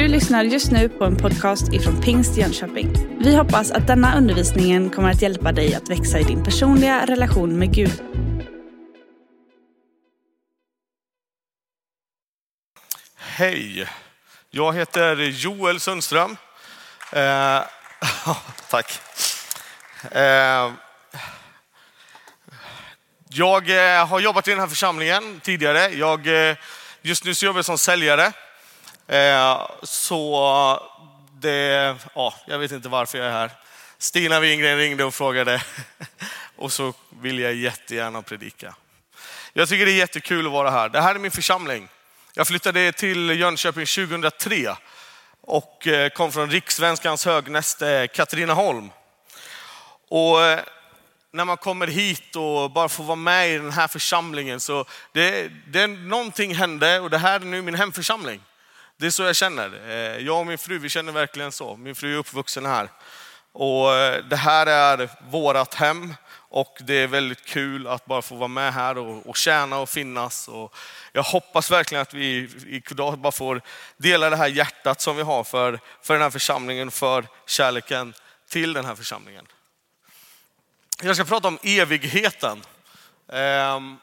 Du lyssnar just nu på en podcast ifrån Pingst Jönköping. Vi hoppas att denna undervisning kommer att hjälpa dig att växa i din personliga relation med Gud. Hej, jag heter Joel Sundström. Eh, tack. Eh, jag eh, har jobbat i den här församlingen tidigare. Jag, eh, just nu så jobbar jag som säljare. Eh, så det, ja, jag vet inte varför jag är här. Stina Wingren ringde och frågade och så vill jag jättegärna predika. Jag tycker det är jättekul att vara här. Det här är min församling. Jag flyttade till Jönköping 2003 och eh, kom från Rikssvenskans högnäste Katrineholm. Och eh, när man kommer hit och bara får vara med i den här församlingen så det, det, någonting hände och det här är nu min hemförsamling. Det är så jag känner. Eh, jag och min fru, vi känner verkligen så. Min fru är uppvuxen här. Och eh, det här är vårt hem och det är väldigt kul att bara få vara med här och, och tjäna och finnas. Och jag hoppas verkligen att vi idag bara får dela det här hjärtat som vi har för, för den här församlingen, för kärleken till den här församlingen. Jag ska prata om evigheten. Ehm,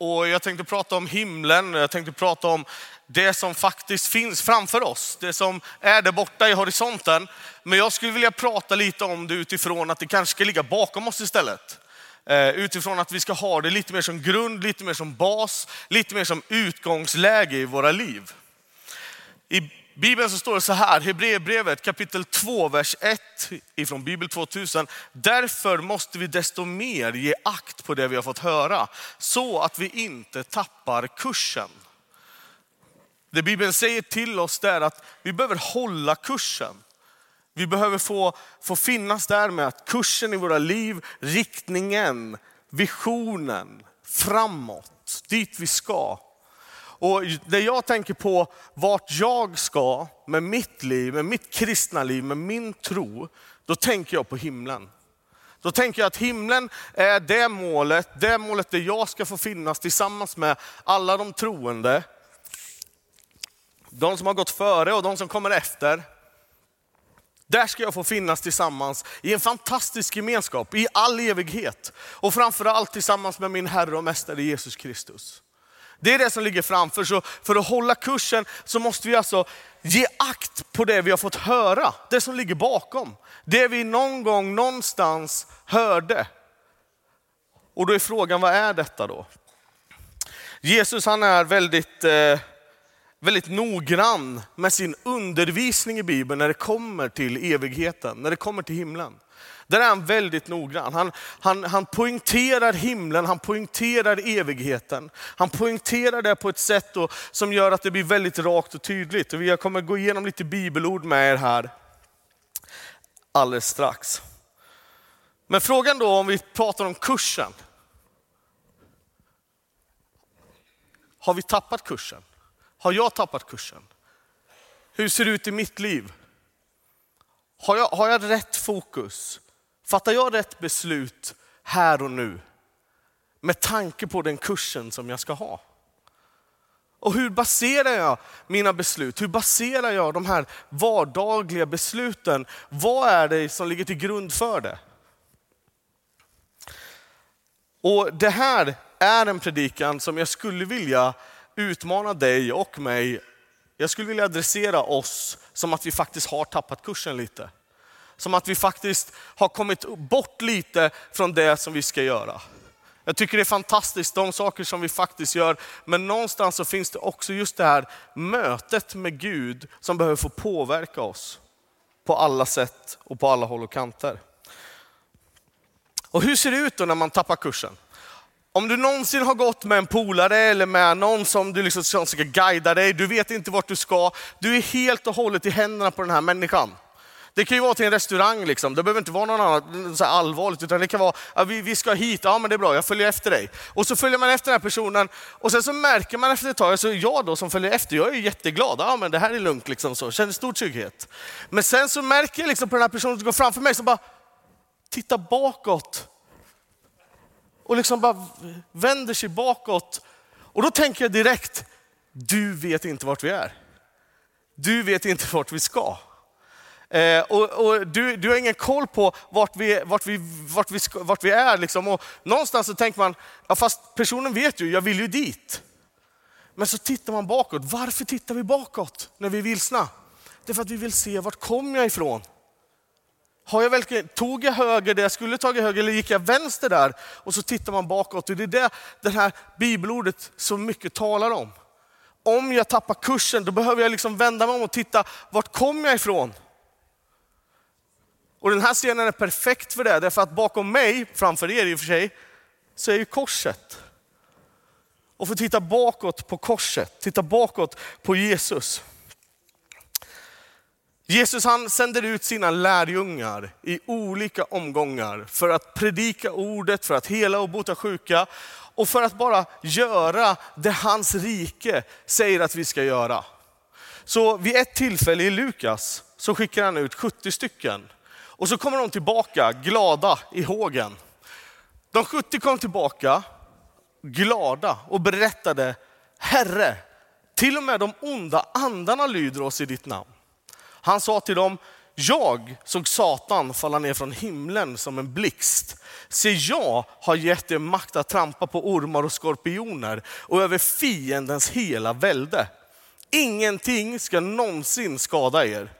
och jag tänkte prata om himlen, jag tänkte prata om det som faktiskt finns framför oss, det som är där borta i horisonten. Men jag skulle vilja prata lite om det utifrån att det kanske ska ligga bakom oss istället. Eh, utifrån att vi ska ha det lite mer som grund, lite mer som bas, lite mer som utgångsläge i våra liv. I Bibeln så står det så här, Hebreerbrevet kapitel 2, vers 1 ifrån Bibel 2000. Därför måste vi desto mer ge akt på det vi har fått höra, så att vi inte tappar kursen. Det Bibeln säger till oss är att vi behöver hålla kursen. Vi behöver få, få finnas där med att kursen i våra liv, riktningen, visionen, framåt, dit vi ska. Och när jag tänker på vart jag ska med mitt liv, med mitt kristna liv, med min tro, då tänker jag på himlen. Då tänker jag att himlen är det målet, det målet där jag ska få finnas tillsammans med alla de troende. De som har gått före och de som kommer efter. Där ska jag få finnas tillsammans i en fantastisk gemenskap i all evighet. Och framförallt tillsammans med min Herre och Mästare Jesus Kristus. Det är det som ligger framför. Så för att hålla kursen så måste vi alltså ge akt på det vi har fått höra. Det som ligger bakom. Det vi någon gång någonstans hörde. Och då är frågan, vad är detta då? Jesus han är väldigt, eh, väldigt noggrann med sin undervisning i Bibeln när det kommer till evigheten, när det kommer till himlen. Där är han väldigt noggrann. Han, han, han poängterar himlen, han poängterar evigheten. Han poängterar det på ett sätt då, som gör att det blir väldigt rakt och tydligt. Och kommer gå igenom lite bibelord med er här alldeles strax. Men frågan då om vi pratar om kursen. Har vi tappat kursen? Har jag tappat kursen? Hur ser det ut i mitt liv? Har jag, har jag rätt fokus? Fattar jag rätt beslut här och nu? Med tanke på den kursen som jag ska ha. Och hur baserar jag mina beslut? Hur baserar jag de här vardagliga besluten? Vad är det som ligger till grund för det? Och Det här är en predikan som jag skulle vilja utmana dig och mig. Jag skulle vilja adressera oss som att vi faktiskt har tappat kursen lite som att vi faktiskt har kommit bort lite från det som vi ska göra. Jag tycker det är fantastiskt, de saker som vi faktiskt gör. Men någonstans så finns det också just det här mötet med Gud som behöver få påverka oss på alla sätt och på alla håll och kanter. Och hur ser det ut då när man tappar kursen? Om du någonsin har gått med en polare eller med någon som du liksom ska guida dig, du vet inte vart du ska, du är helt och hållet i händerna på den här människan. Det kan ju vara till en restaurang, liksom. det behöver inte vara något annat så allvarligt, utan det kan vara, ja, vi, vi ska hit, ja men det är bra, jag följer efter dig. Och så följer man efter den här personen och sen så märker man efter ett tag, alltså jag då som följer efter, jag är ju jätteglad, ja men det här är lugnt, liksom så. känner stor trygghet. Men sen så märker jag liksom på den här personen som går framför mig, som bara tittar bakåt. Och liksom bara vänder sig bakåt. Och då tänker jag direkt, du vet inte vart vi är. Du vet inte vart vi ska. Eh, och, och du, du har ingen koll på vart vi, vart vi, vart vi, vart vi är. Liksom. Och någonstans så tänker man, ja, fast personen vet ju, jag vill ju dit. Men så tittar man bakåt. Varför tittar vi bakåt när vi är vilsna? Det är för att vi vill se vart kom jag ifrån. Har jag väl, tog jag höger där jag skulle tagit höger eller gick jag vänster där? Och så tittar man bakåt. Och det är det det här bibelordet så mycket talar om. Om jag tappar kursen, då behöver jag liksom vända mig om och titta, vart kom jag ifrån? Och den här scenen är perfekt för det, därför att bakom mig, framför er i och för sig, så är ju korset. Och få titta bakåt på korset, titta bakåt på Jesus. Jesus han sänder ut sina lärjungar i olika omgångar för att predika ordet, för att hela och bota sjuka och för att bara göra det hans rike säger att vi ska göra. Så vid ett tillfälle i Lukas så skickar han ut 70 stycken och så kommer de tillbaka glada i hågen. De 70 kom tillbaka glada och berättade, Herre, till och med de onda andarna lyder oss i ditt namn. Han sa till dem, jag såg Satan falla ner från himlen som en blixt. Se, jag har gett er makt att trampa på ormar och skorpioner och över fiendens hela välde. Ingenting ska någonsin skada er.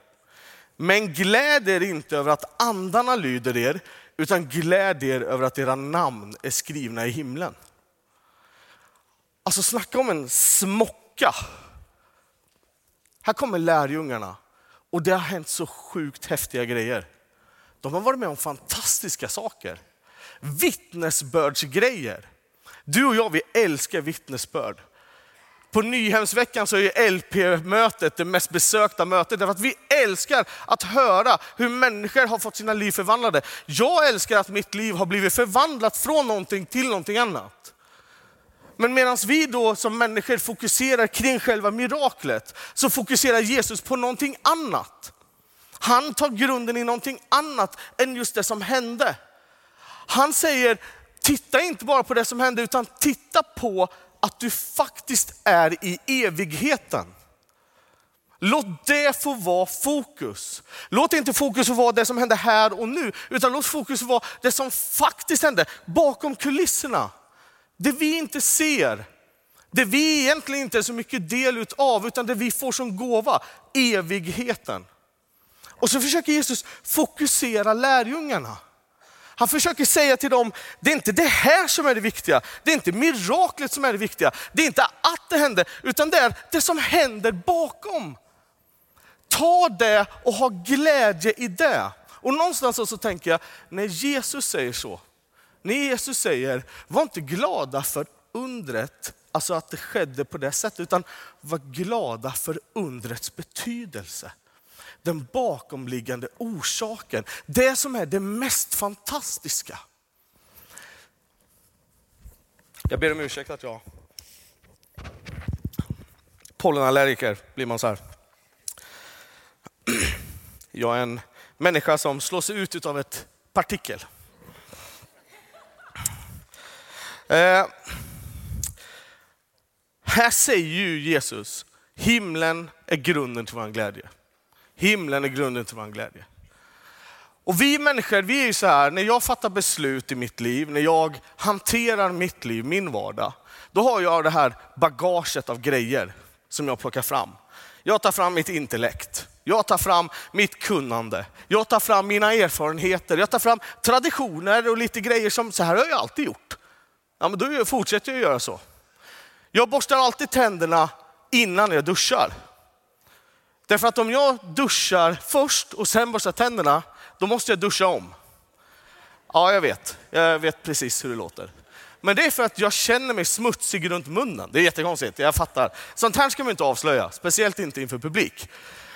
Men gläd er inte över att andarna lyder er, utan gläd er över att era namn är skrivna i himlen. Alltså snacka om en smocka. Här kommer lärjungarna och det har hänt så sjukt häftiga grejer. De har varit med om fantastiska saker. Vittnesbördsgrejer. Du och jag, vi älskar vittnesbörd. På Nyhemsveckan så är LP-mötet det mest besökta mötet, därför att vi älskar att höra hur människor har fått sina liv förvandlade. Jag älskar att mitt liv har blivit förvandlat från någonting till någonting annat. Men medan vi då som människor fokuserar kring själva miraklet, så fokuserar Jesus på någonting annat. Han tar grunden i någonting annat än just det som hände. Han säger, titta inte bara på det som hände, utan titta på att du faktiskt är i evigheten. Låt det få vara fokus. Låt inte fokus få vara det som hände här och nu, utan låt fokus få vara det som faktiskt hände bakom kulisserna. Det vi inte ser, det vi egentligen inte är så mycket del av, utan det vi får som gåva, evigheten. Och så försöker Jesus fokusera lärjungarna. Han försöker säga till dem, det är inte det här som är det viktiga. Det är inte miraklet som är det viktiga. Det är inte att det hände, utan det är det som händer bakom. Ta det och ha glädje i det. Och någonstans så tänker jag, när Jesus säger så, när Jesus säger, var inte glada för undret, alltså att det skedde på det sättet, utan var glada för undrets betydelse den bakomliggande orsaken. Det som är det mest fantastiska. Jag ber om ursäkt att jag... Pollenallergiker blir man så här. Jag är en människa som slås ut av ett partikel. Eh, här säger ju Jesus, himlen är grunden till vår glädje. Himlen är grunden till vår glädje. Och vi människor, vi är ju så här, när jag fattar beslut i mitt liv, när jag hanterar mitt liv, min vardag, då har jag det här bagaget av grejer som jag plockar fram. Jag tar fram mitt intellekt, jag tar fram mitt kunnande, jag tar fram mina erfarenheter, jag tar fram traditioner och lite grejer som, så här har jag alltid gjort. Ja, men då fortsätter jag göra så. Jag borstar alltid tänderna innan jag duschar. Därför att om jag duschar först och sen borstar tänderna, då måste jag duscha om. Ja, jag vet. Jag vet precis hur det låter. Men det är för att jag känner mig smutsig runt munnen. Det är jättekonstigt, jag fattar. Sånt här ska man inte avslöja, speciellt inte inför publik.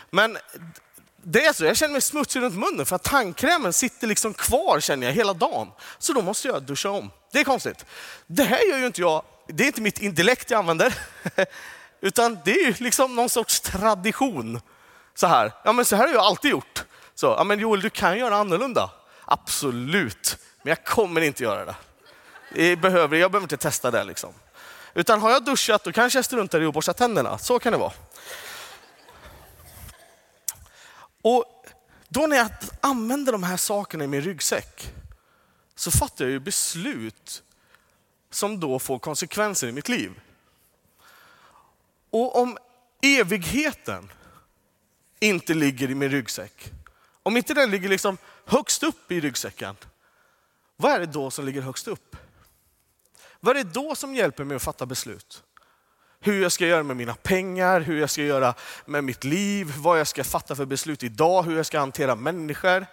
Men det är så, jag känner mig smutsig runt munnen för att tandkrämen sitter liksom kvar känner jag hela dagen. Så då måste jag duscha om. Det är konstigt. Det här gör ju inte jag, det är inte mitt intellekt jag använder. Utan det är ju liksom någon sorts tradition. Så här, ja men så här har jag alltid gjort. Så, ja men Joel, du kan göra annorlunda. Absolut, men jag kommer inte göra det. Jag behöver, jag behöver inte testa det liksom. Utan har jag duschat, då kanske jag struntar i att borsta tänderna. Så kan det vara. Och då när jag använder de här sakerna i min ryggsäck så fattar jag ju beslut som då får konsekvenser i mitt liv. Och om evigheten inte ligger i min ryggsäck, om inte den ligger liksom högst upp i ryggsäcken, vad är det då som ligger högst upp? Vad är det då som hjälper mig att fatta beslut? Hur jag ska göra med mina pengar, hur jag ska göra med mitt liv, vad jag ska fatta för beslut idag, hur jag ska hantera människor.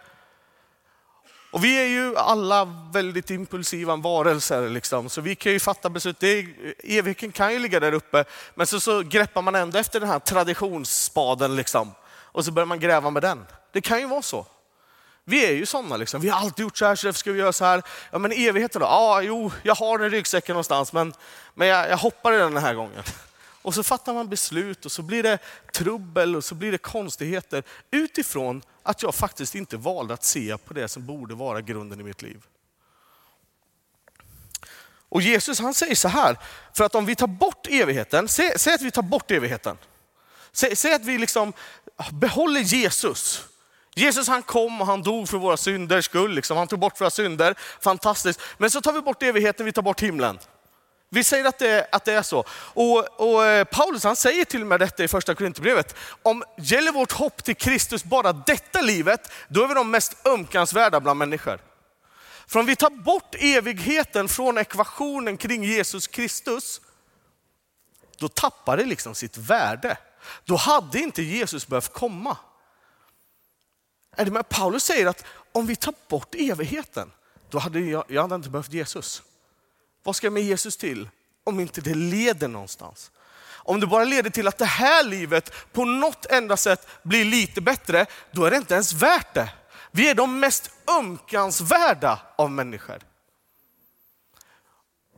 Och vi är ju alla väldigt impulsiva varelser, liksom. så vi kan ju fatta beslut. Evigheten kan ju ligga där uppe, men så, så greppar man ändå efter den här traditionsspaden liksom. och så börjar man gräva med den. Det kan ju vara så. Vi är ju sådana, liksom. vi har alltid gjort så här, så därför ska vi göra så här. Ja men evigheten då? Ja, jo, jag har den i ryggsäcken någonstans, men, men jag, jag hoppar i den den här gången. Och så fattar man beslut och så blir det trubbel och så blir det konstigheter utifrån att jag faktiskt inte valde att se på det som borde vara grunden i mitt liv. Och Jesus han säger så här, för att om vi tar bort evigheten, säg, säg att vi tar bort evigheten. Säg, säg att vi liksom behåller Jesus. Jesus han kom och han dog för våra synders skull. Liksom. Han tog bort våra synder, fantastiskt. Men så tar vi bort evigheten, vi tar bort himlen. Vi säger att det, att det är så. Och, och eh, Paulus han säger till och med detta i första Korinthierbrevet. Om gäller vårt hopp till Kristus bara detta livet, då är vi de mest ömkansvärda bland människor. För om vi tar bort evigheten från ekvationen kring Jesus Kristus, då tappar det liksom sitt värde. Då hade inte Jesus behövt komma. Är det med? Paulus säger att om vi tar bort evigheten, då hade jag, jag hade inte behövt Jesus. Vad ska jag med Jesus till? Om inte det leder någonstans. Om det bara leder till att det här livet på något enda sätt blir lite bättre, då är det inte ens värt det. Vi är de mest ömkansvärda av människor.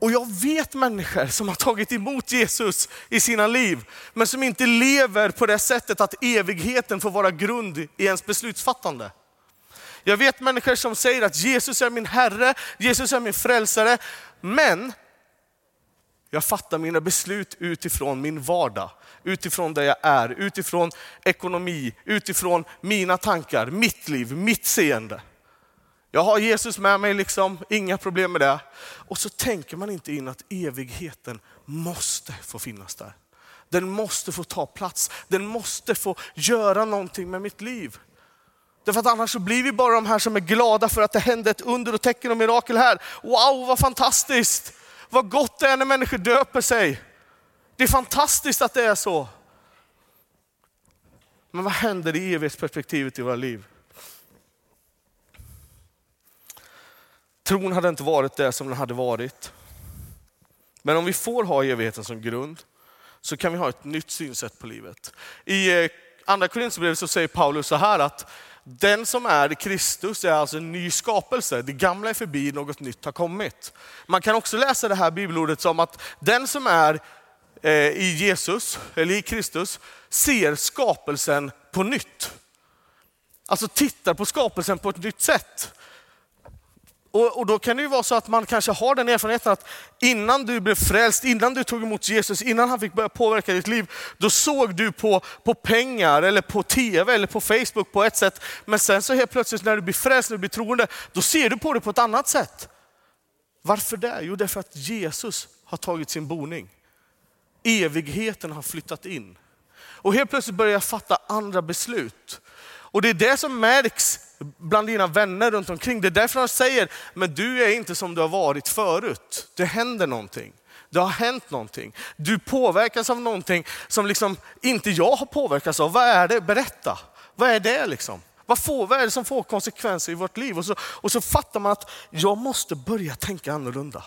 Och jag vet människor som har tagit emot Jesus i sina liv, men som inte lever på det sättet att evigheten får vara grund i ens beslutsfattande. Jag vet människor som säger att Jesus är min Herre, Jesus är min frälsare, men jag fattar mina beslut utifrån min vardag, utifrån där jag är, utifrån ekonomi, utifrån mina tankar, mitt liv, mitt seende. Jag har Jesus med mig, liksom, inga problem med det. Och så tänker man inte in att evigheten måste få finnas där. Den måste få ta plats, den måste få göra någonting med mitt liv. Därför att annars så blir vi bara de här som är glada för att det hände ett under och tecken och mirakel här. Wow, vad fantastiskt! Vad gott det är när människor döper sig. Det är fantastiskt att det är så. Men vad händer i evighetsperspektivet i våra liv? Tron hade inte varit det som den hade varit. Men om vi får ha evigheten som grund så kan vi ha ett nytt synsätt på livet. I eh, andra Korinthierbrevet så säger Paulus så här att den som är Kristus är alltså en ny skapelse. Det gamla är förbi, något nytt har kommit. Man kan också läsa det här bibelordet som att den som är eh, i Jesus, eller i Kristus, ser skapelsen på nytt. Alltså tittar på skapelsen på ett nytt sätt. Och, och, då kan det ju vara så att man kanske har den erfarenheten att innan du blev frälst, innan du tog emot Jesus, innan han fick börja påverka ditt liv, då såg du på, på pengar eller på tv eller på Facebook på ett sätt. Men sen så helt plötsligt när du blir frälst, när du blir troende, då ser du på det på ett annat sätt. Varför det? Jo, det är för att Jesus har tagit sin boning. Evigheten har flyttat in. Och helt plötsligt börjar jag fatta andra beslut. Och det är det som märks bland dina vänner runt omkring. Det är därför han säger, men du är inte som du har varit förut. Det händer någonting. Det har hänt någonting. Du påverkas av någonting som liksom inte jag har påverkats av. Vad är det? Berätta. Vad är det liksom? Vad, får, vad är det som får konsekvenser i vårt liv? Och så, och så fattar man att jag måste börja tänka annorlunda.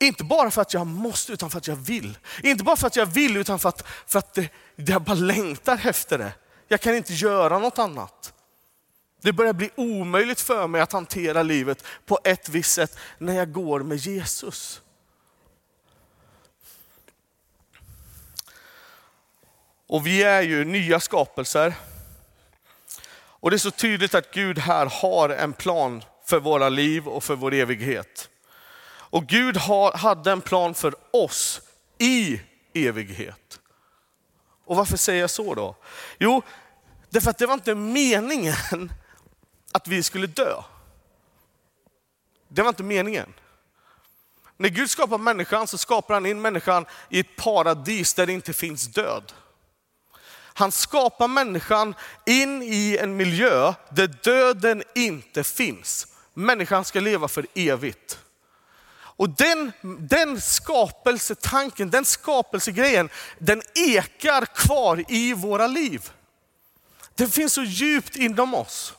Inte bara för att jag måste, utan för att jag vill. Inte bara för att jag vill, utan för att, för att det, jag bara längtar efter det. Jag kan inte göra något annat. Det börjar bli omöjligt för mig att hantera livet på ett visst sätt när jag går med Jesus. Och vi är ju nya skapelser. Och det är så tydligt att Gud här har en plan för våra liv och för vår evighet. Och Gud hade en plan för oss i evighet. Och varför säger jag så då? Jo, Därför att det var inte meningen att vi skulle dö. Det var inte meningen. När Gud skapar människan så skapar han in människan i ett paradis där det inte finns död. Han skapar människan in i en miljö där döden inte finns. Människan ska leva för evigt. Och den, den skapelsetanken, den skapelsegrejen, den ekar kvar i våra liv. Den finns så djupt inom oss.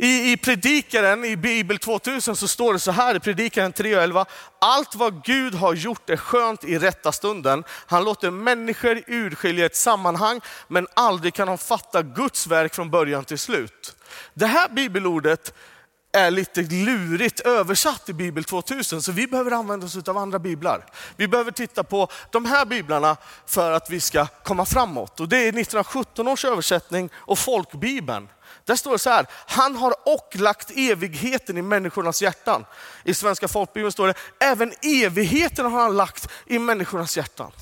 I, I predikaren i Bibel 2000 så står det så här i predikaren 3.11. Allt vad Gud har gjort är skönt i rätta stunden. Han låter människor urskilja ett sammanhang, men aldrig kan de fatta Guds verk från början till slut. Det här bibelordet är lite lurigt översatt i Bibel 2000, så vi behöver använda oss av andra biblar. Vi behöver titta på de här biblarna för att vi ska komma framåt. Och det är 1917 års översättning och folkbibeln. Där står det så här, han har och lagt evigheten i människornas hjärtan. I svenska folkbibeln står det, även evigheten har han lagt i människornas hjärtan.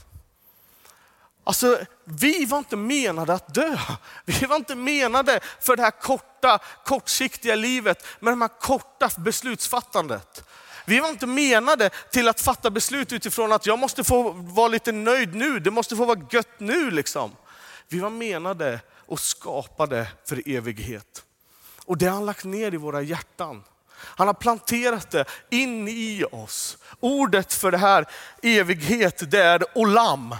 Alltså, vi var inte menade att dö. Vi var inte menade för det här korta, kortsiktiga livet med det här korta beslutsfattandet. Vi var inte menade till att fatta beslut utifrån att jag måste få vara lite nöjd nu, det måste få vara gött nu liksom. Vi var menade och skapade för evighet. Och det har han lagt ner i våra hjärtan. Han har planterat det in i oss. Ordet för det här evighet, det är olam.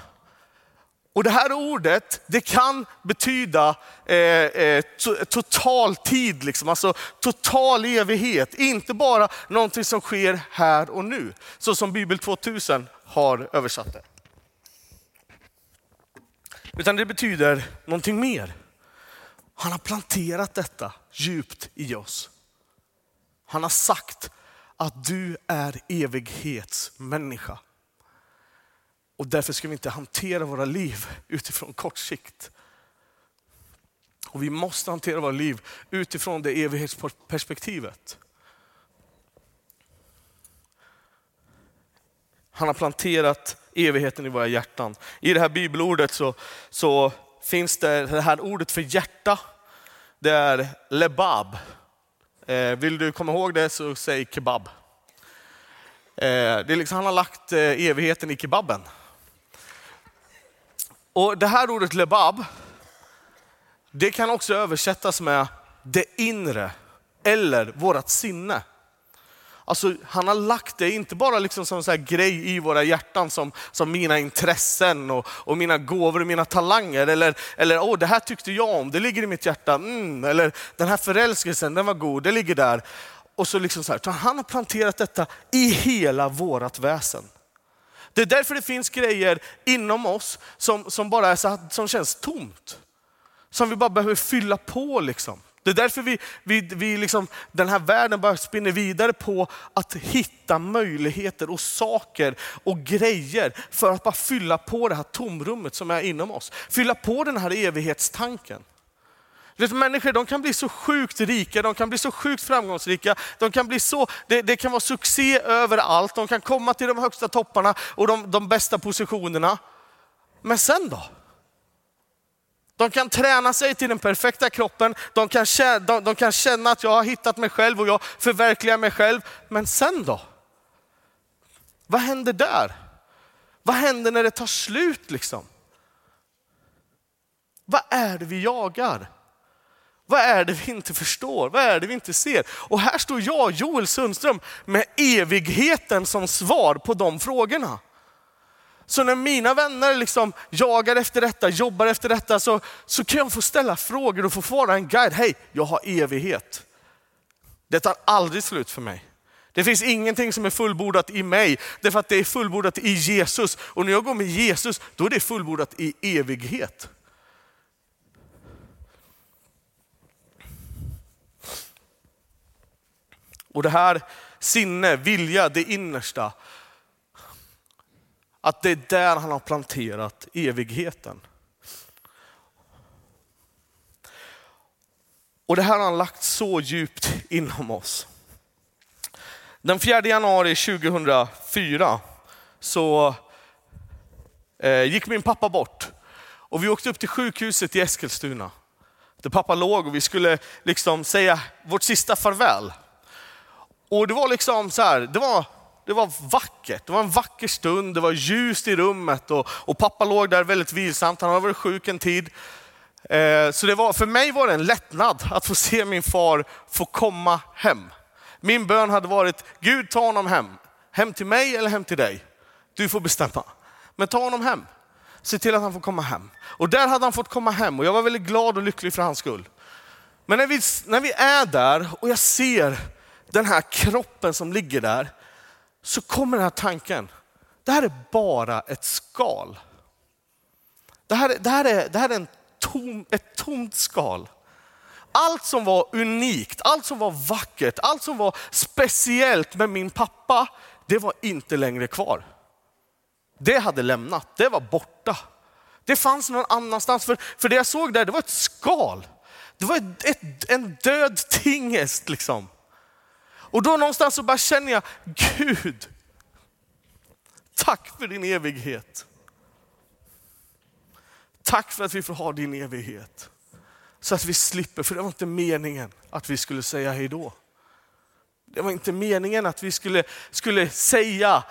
Och det här ordet, det kan betyda eh, eh, total tid, liksom. alltså total evighet. Inte bara någonting som sker här och nu, så som Bibel 2000 har översatt det. Utan det betyder någonting mer. Han har planterat detta djupt i oss. Han har sagt att du är evighetsmänniska. Och därför ska vi inte hantera våra liv utifrån kort sikt. Och vi måste hantera våra liv utifrån det evighetsperspektivet. Han har planterat evigheten i våra hjärtan. I det här bibelordet så, så finns det, det här ordet för hjärta. Det är lebab. Eh, vill du komma ihåg det så säg kebab. Eh, det är liksom, han har lagt eh, evigheten i kebaben. Och det här ordet lebab, det kan också översättas med det inre eller vårat sinne. Alltså, han har lagt det, inte bara liksom som en grej i våra hjärtan som, som mina intressen och, och mina gåvor och mina talanger. Eller, eller oh, det här tyckte jag om, det ligger i mitt hjärta. Mm, eller den här förälskelsen, den var god, det ligger där. Och så liksom så här, han har planterat detta i hela vårat väsen. Det är därför det finns grejer inom oss som, som bara är så, som känns tomt. Som vi bara behöver fylla på. Liksom. Det är därför vi, vi, vi liksom, den här världen bara spinner vidare på att hitta möjligheter och saker och grejer för att bara fylla på det här tomrummet som är inom oss. Fylla på den här evighetstanken. Vet, människor de kan bli så sjukt rika, de kan bli så sjukt framgångsrika, de kan bli så, det, det kan vara succé överallt, de kan komma till de högsta topparna och de, de bästa positionerna. Men sen då? De kan träna sig till den perfekta kroppen, de kan, känna, de, de kan känna att jag har hittat mig själv och jag förverkligar mig själv. Men sen då? Vad händer där? Vad händer när det tar slut liksom? Vad är det vi jagar? Vad är det vi inte förstår? Vad är det vi inte ser? Och här står jag, Joel Sundström, med evigheten som svar på de frågorna. Så när mina vänner liksom jagar efter detta, jobbar efter detta, så, så kan jag få ställa frågor och få vara en guide. Hej, jag har evighet. Det tar aldrig slut för mig. Det finns ingenting som är fullbordat i mig, därför att det är fullbordat i Jesus. Och när jag går med Jesus, då är det fullbordat i evighet. Och det här sinne, vilja, det innersta, att det är där han har planterat evigheten. Och det här har han lagt så djupt inom oss. Den 4 januari 2004 så eh, gick min pappa bort och vi åkte upp till sjukhuset i Eskilstuna. Där pappa låg och vi skulle liksom säga vårt sista farväl. Och det var liksom så här, det var, det var vackert. Det var en vacker stund, det var ljust i rummet och, och pappa låg där väldigt vilsamt. Han hade varit sjuk en tid. Eh, så det var, för mig var det en lättnad att få se min far få komma hem. Min bön hade varit, Gud ta honom hem. Hem till mig eller hem till dig. Du får bestämma. Men ta honom hem. Se till att han får komma hem. Och där hade han fått komma hem och jag var väldigt glad och lycklig för hans skull. Men när vi, när vi är där och jag ser den här kroppen som ligger där, så kommer den här tanken, det här är bara ett skal. Det här, det här är, det här är en tom, ett tomt skal. Allt som var unikt, allt som var vackert, allt som var speciellt med min pappa, det var inte längre kvar. Det hade lämnat, det var borta. Det fanns någon annanstans, för, för det jag såg där, det var ett skal. Det var ett, ett, en död tingest liksom. Och då någonstans så bara känner jag, Gud, tack för din evighet. Tack för att vi får ha din evighet. Så att vi slipper, för det var inte meningen att vi skulle säga hej då. Det var inte meningen att vi skulle, skulle säga,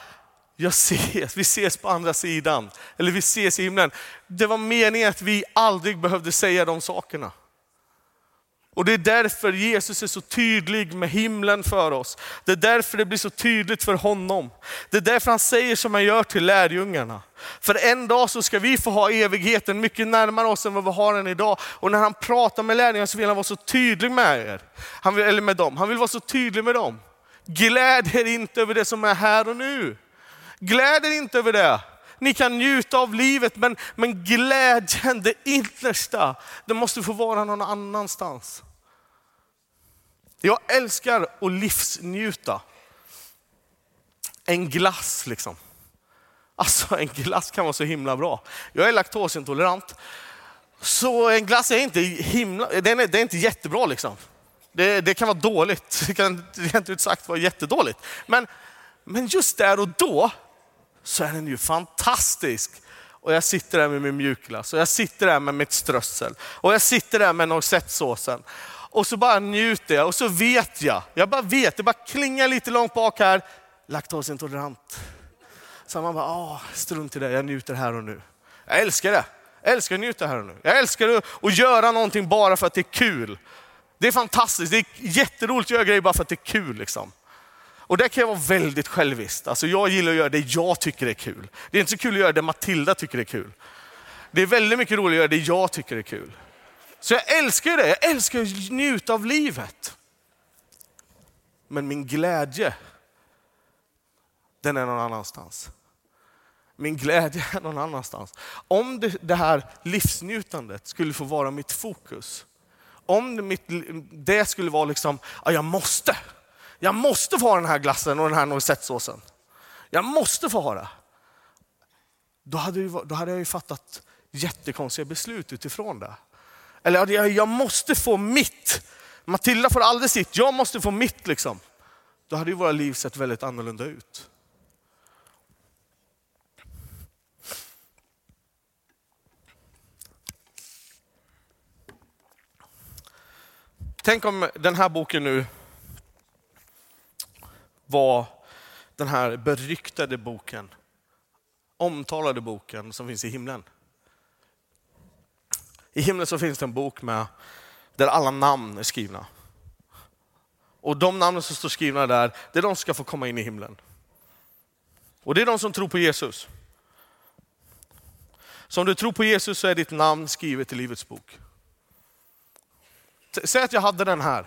jag ses, vi ses på andra sidan. Eller vi ses i himlen. Det var meningen att vi aldrig behövde säga de sakerna. Och det är därför Jesus är så tydlig med himlen för oss. Det är därför det blir så tydligt för honom. Det är därför han säger som han gör till lärjungarna. För en dag så ska vi få ha evigheten mycket närmare oss än vad vi har den idag. Och när han pratar med lärjungarna så vill han vara så tydlig med er. Han vill, eller med dem. Han vill vara så tydlig med dem. Gläd er inte över det som är här och nu. Gläd er inte över det. Ni kan njuta av livet, men, men glädjen, det innersta, det måste få vara någon annanstans. Jag älskar att livsnjuta. En glass liksom. Alltså en glass kan vara så himla bra. Jag är laktosintolerant. Så en glass är inte himla, den är, den är inte jättebra liksom. Det, det, kan vara dåligt, det kan rent ut sagt vara jättedåligt. Men, men just där och då så är den ju fantastisk. Och jag sitter där med min mjukglass och jag sitter där med mitt strössel och jag sitter där med noisettesåsen. Och så bara njuter jag och så vet jag, jag bara vet, det bara klingar lite långt bak här, laktosintolerant. Så man bara, åh, strunt i det, jag njuter här och nu. Jag älskar det. Jag älskar att njuta här och nu. Jag älskar att göra någonting bara för att det är kul. Det är fantastiskt, det är jätteroligt att göra grejer bara för att det är kul. Liksom. Och där kan jag vara väldigt självist. Alltså jag gillar att göra det jag tycker är kul. Det är inte så kul att göra det Matilda tycker är kul. Det är väldigt mycket roligare att göra det jag tycker är kul. Så jag älskar det, jag älskar att njuta av livet. Men min glädje, den är någon annanstans. Min glädje är någon annanstans. Om det, det här livsnjutandet skulle få vara mitt fokus, om det, mitt, det skulle vara liksom, ja, jag måste, jag måste få ha den här glassen och den här noisettesåsen. Jag måste få ha det. Då hade, jag, då hade jag ju fattat jättekonstiga beslut utifrån det. Eller jag måste få mitt. Matilda får aldrig sitt, jag måste få mitt liksom. Då hade ju våra liv sett väldigt annorlunda ut. Tänk om den här boken nu var den här beryktade boken, omtalade boken som finns i himlen. I himlen så finns det en bok med, där alla namn är skrivna. Och de namnen som står skrivna där, det är de som ska få komma in i himlen. Och det är de som tror på Jesus. Så om du tror på Jesus så är ditt namn skrivet i Livets bok. Säg att jag hade den här.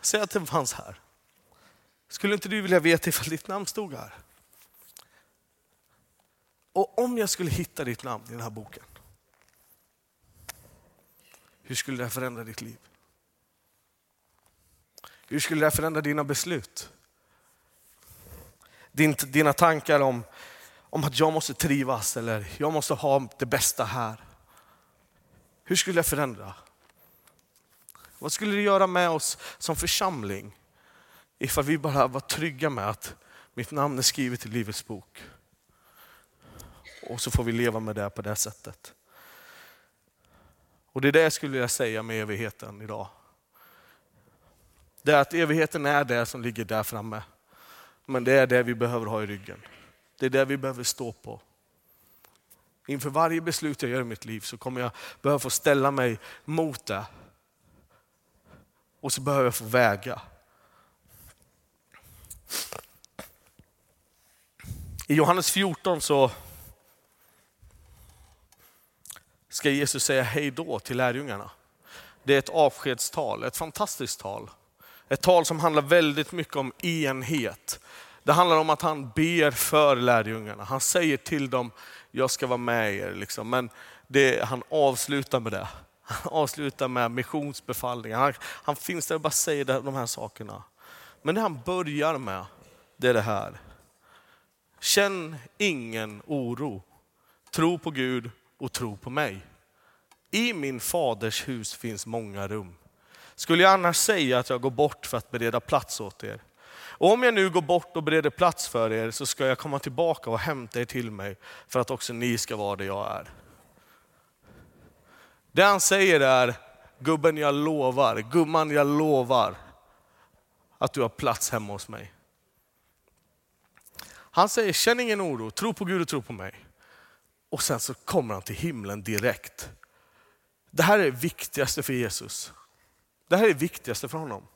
Säg att den fanns här. Skulle inte du vilja veta ifall ditt namn stod här? Och om jag skulle hitta ditt namn i den här boken, hur skulle det förändra ditt liv? Hur skulle det förändra dina beslut? Din, dina tankar om, om att jag måste trivas eller jag måste ha det bästa här. Hur skulle det förändra? Vad skulle det göra med oss som församling ifall vi bara var trygga med att mitt namn är skrivet i Livets bok? Och så får vi leva med det på det sättet. Och det är det jag skulle vilja säga med evigheten idag. Det är att evigheten är det som ligger där framme. Men det är det vi behöver ha i ryggen. Det är det vi behöver stå på. Inför varje beslut jag gör i mitt liv så kommer jag behöva få ställa mig mot det. Och så behöver jag få väga. I Johannes 14 så ska Jesus säga hej då till lärjungarna. Det är ett avskedstal, ett fantastiskt tal. Ett tal som handlar väldigt mycket om enhet. Det handlar om att han ber för lärjungarna. Han säger till dem, jag ska vara med er. Liksom. Men det, han avslutar med det. Han avslutar med missionsbefallningar. Han, han finns där och bara säger de här sakerna. Men det han börjar med, det är det här. Känn ingen oro. Tro på Gud och tro på mig. I min faders hus finns många rum. Skulle jag annars säga att jag går bort för att bereda plats åt er? Och om jag nu går bort och bereder plats för er så ska jag komma tillbaka och hämta er till mig för att också ni ska vara det jag är. Det han säger är, gubben jag lovar, gumman jag lovar att du har plats hemma hos mig. Han säger, känn ingen oro, tro på Gud och tro på mig. Och sen så kommer han till himlen direkt. Det här är det viktigaste för Jesus. Det här är det viktigaste för honom.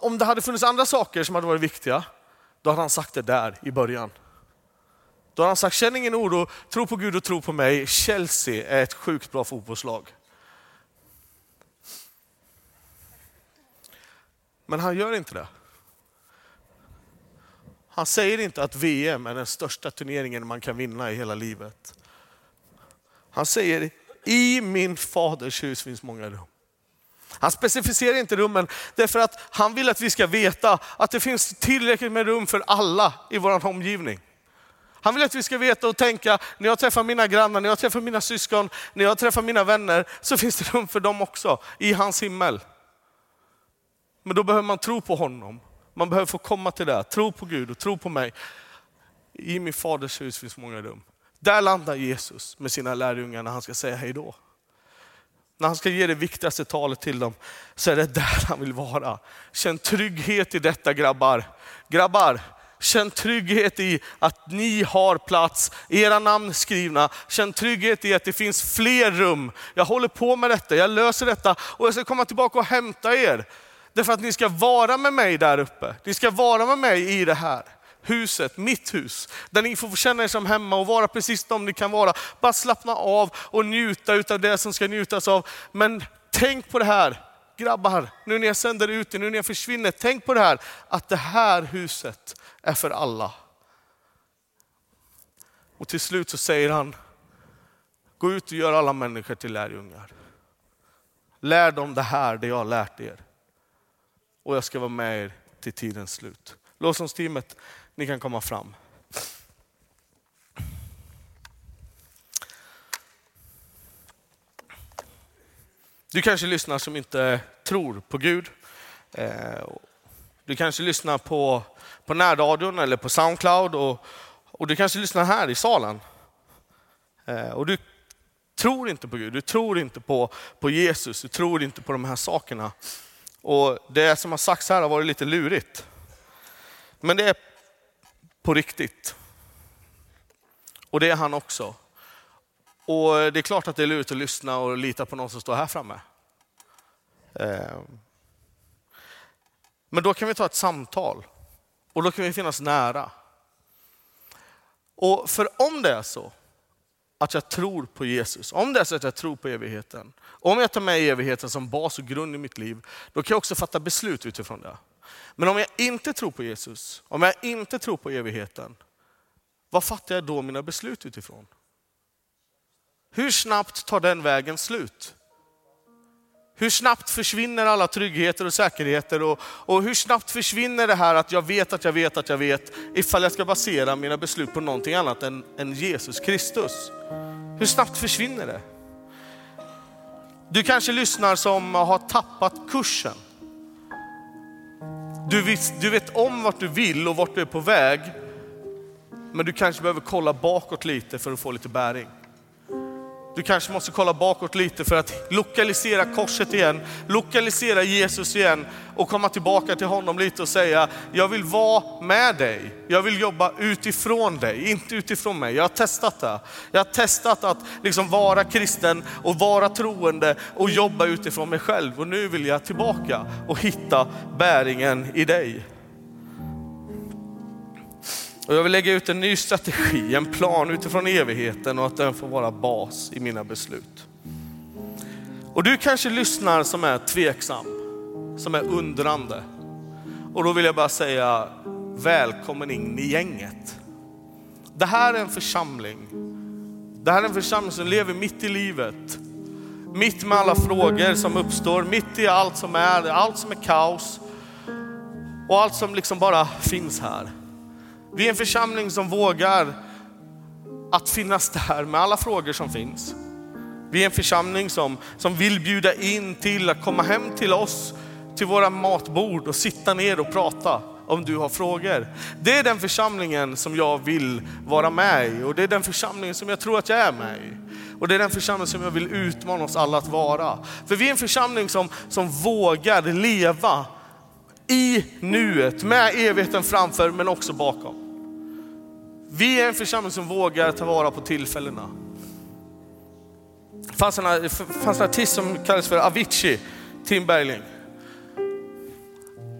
Om det hade funnits andra saker som hade varit viktiga, då hade han sagt det där i början. Då har han sagt, känn ingen oro, tro på Gud och tro på mig. Chelsea är ett sjukt bra fotbollslag. Men han gör inte det. Han säger inte att VM är den största turneringen man kan vinna i hela livet. Han säger, i min faders hus finns många rum. Han specificerar inte rummen därför att han vill att vi ska veta att det finns tillräckligt med rum för alla i vår omgivning. Han vill att vi ska veta och tänka, när jag träffar mina grannar, när jag träffar mina syskon, när jag träffar mina vänner, så finns det rum för dem också i hans himmel. Men då behöver man tro på honom. Man behöver få komma till det. Tro på Gud och tro på mig. I min faders hus finns många rum. Där landar Jesus med sina lärjungar när han ska säga hej då. När han ska ge det viktigaste talet till dem så är det där han vill vara. Känn trygghet i detta grabbar. Grabbar, känn trygghet i att ni har plats, era namn skrivna. Känn trygghet i att det finns fler rum. Jag håller på med detta, jag löser detta och jag ska komma tillbaka och hämta er. Därför att ni ska vara med mig där uppe. Ni ska vara med mig i det här huset, mitt hus. Där ni får känna er som hemma och vara precis som ni kan vara. Bara slappna av och njuta av det som ska njutas av. Men tänk på det här, grabbar, nu när jag sänder ut er, nu när jag försvinner. Tänk på det här, att det här huset är för alla. Och till slut så säger han, gå ut och gör alla människor till lärjungar. Lär dem det här, det jag har lärt er. Och jag ska vara med er till tidens slut. Lovsångsteamet, ni kan komma fram. Du kanske lyssnar som inte tror på Gud. Eh, du kanske lyssnar på, på närradion eller på Soundcloud och, och du kanske lyssnar här i salen. Eh, och du tror inte på Gud, du tror inte på, på Jesus, du tror inte på de här sakerna. Och Det som har sagts här har varit lite lurigt. Men det är på riktigt. Och det är han också. Och det är klart att det är lurigt att lyssna och lita på någon som står här framme. Eh, men då kan vi ta ett samtal och då kan vi finnas nära. Och för om det är så att jag tror på Jesus, om det är så att jag tror på evigheten, om jag tar med evigheten som bas och grund i mitt liv, då kan jag också fatta beslut utifrån det. Men om jag inte tror på Jesus, om jag inte tror på evigheten, vad fattar jag då mina beslut utifrån? Hur snabbt tar den vägen slut? Hur snabbt försvinner alla tryggheter och säkerheter och, och, hur snabbt försvinner det här att jag vet att jag vet att jag vet ifall jag ska basera mina beslut på någonting annat än, än Jesus Kristus? Hur snabbt försvinner det? Du kanske lyssnar som har tappat kursen. Du vet, du vet om vart du vill och vart du är på väg. Men du kanske behöver kolla bakåt lite för att få lite bäring. Du kanske måste kolla bakåt lite för att lokalisera korset igen, lokalisera Jesus igen och komma tillbaka till honom lite och säga, jag vill vara med dig. Jag vill jobba utifrån dig, inte utifrån mig. Jag har testat det. Jag har testat att liksom vara kristen och vara troende och jobba utifrån mig själv. Och nu vill jag tillbaka och hitta bäringen i dig. Och jag vill lägga ut en ny strategi, en plan utifrån evigheten och att den får vara bas i mina beslut. Och du kanske lyssnar som är tveksam, som är undrande. Och då vill jag bara säga välkommen in i gänget. Det här är en församling. Det här är en församling som lever mitt i livet. Mitt med alla frågor som uppstår, mitt i allt som är, allt som är kaos och allt som liksom bara finns här. Vi är en församling som vågar att finnas där med alla frågor som finns. Vi är en församling som, som vill bjuda in till att komma hem till oss, till våra matbord och sitta ner och prata om du har frågor. Det är den församlingen som jag vill vara med i och det är den församlingen som jag tror att jag är med i. Och det är den församling som jag vill utmana oss alla att vara. För vi är en församling som, som vågar leva i nuet med evigheten framför men också bakom. Vi är en församling som vågar ta vara på tillfällena. Det fanns en, fanns en artist som kallades för Avicii, Tim Bergling.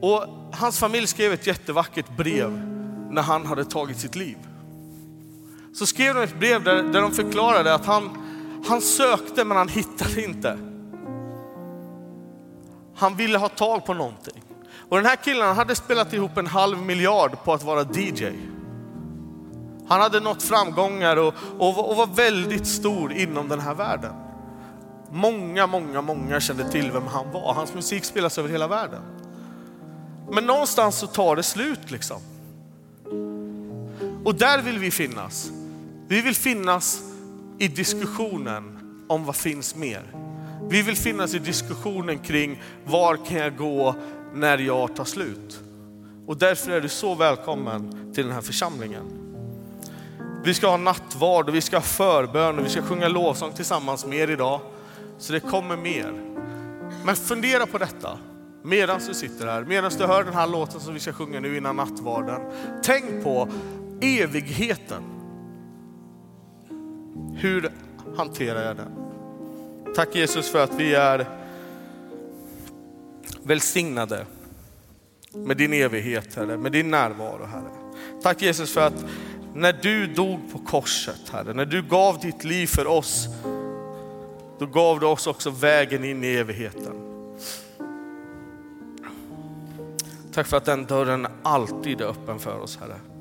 Och hans familj skrev ett jättevackert brev när han hade tagit sitt liv. Så skrev de ett brev där, där de förklarade att han, han sökte men han hittade inte. Han ville ha tag på någonting. Och den här killen hade spelat ihop en halv miljard på att vara DJ. Han hade nått framgångar och, och, och var väldigt stor inom den här världen. Många, många, många kände till vem han var. Hans musik spelas över hela världen. Men någonstans så tar det slut liksom. Och där vill vi finnas. Vi vill finnas i diskussionen om vad finns mer. Vi vill finnas i diskussionen kring var kan jag gå när jag tar slut. Och därför är du så välkommen till den här församlingen. Vi ska ha nattvard och vi ska ha förbön och vi ska sjunga lovsång tillsammans med er idag. Så det kommer mer. Men fundera på detta medan du sitter här, medan du hör den här låten som vi ska sjunga nu innan nattvarden. Tänk på evigheten. Hur hanterar jag den? Tack Jesus för att vi är välsignade med din evighet, Herre, med din närvaro, Herre. Tack Jesus för att när du dog på korset, Herre, när du gav ditt liv för oss, då gav du oss också vägen in i evigheten. Tack för att den dörren alltid är öppen för oss, Herre.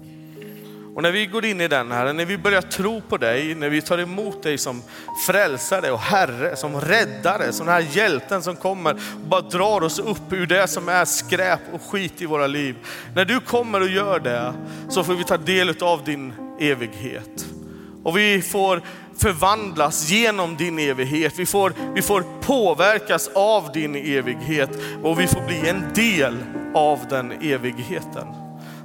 Och när vi går in i den här, när vi börjar tro på dig, när vi tar emot dig som frälsare och Herre, som räddare, som den här hjälten som kommer och bara drar oss upp ur det som är skräp och skit i våra liv. När du kommer och gör det så får vi ta del av din evighet. Och vi får förvandlas genom din evighet. Vi får, vi får påverkas av din evighet och vi får bli en del av den evigheten.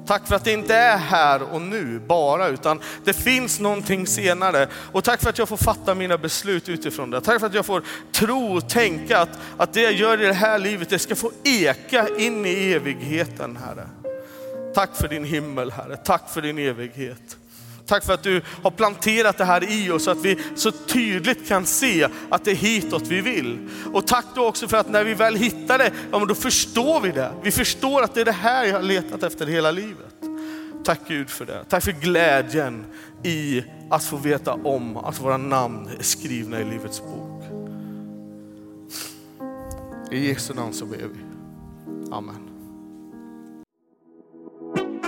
Tack för att det inte är här och nu bara, utan det finns någonting senare. Och tack för att jag får fatta mina beslut utifrån det. Tack för att jag får tro och tänka att, att det jag gör i det här livet, det ska få eka in i evigheten, Herre. Tack för din himmel, Herre. Tack för din evighet. Tack för att du har planterat det här i oss så att vi så tydligt kan se att det är hitåt vi vill. Och tack då också för att när vi väl hittar det, ja men då förstår vi det. Vi förstår att det är det här jag har letat efter hela livet. Tack Gud för det. Tack för glädjen i att få veta om att våra namn är skrivna i Livets bok. I Jesu namn så ber vi. Amen.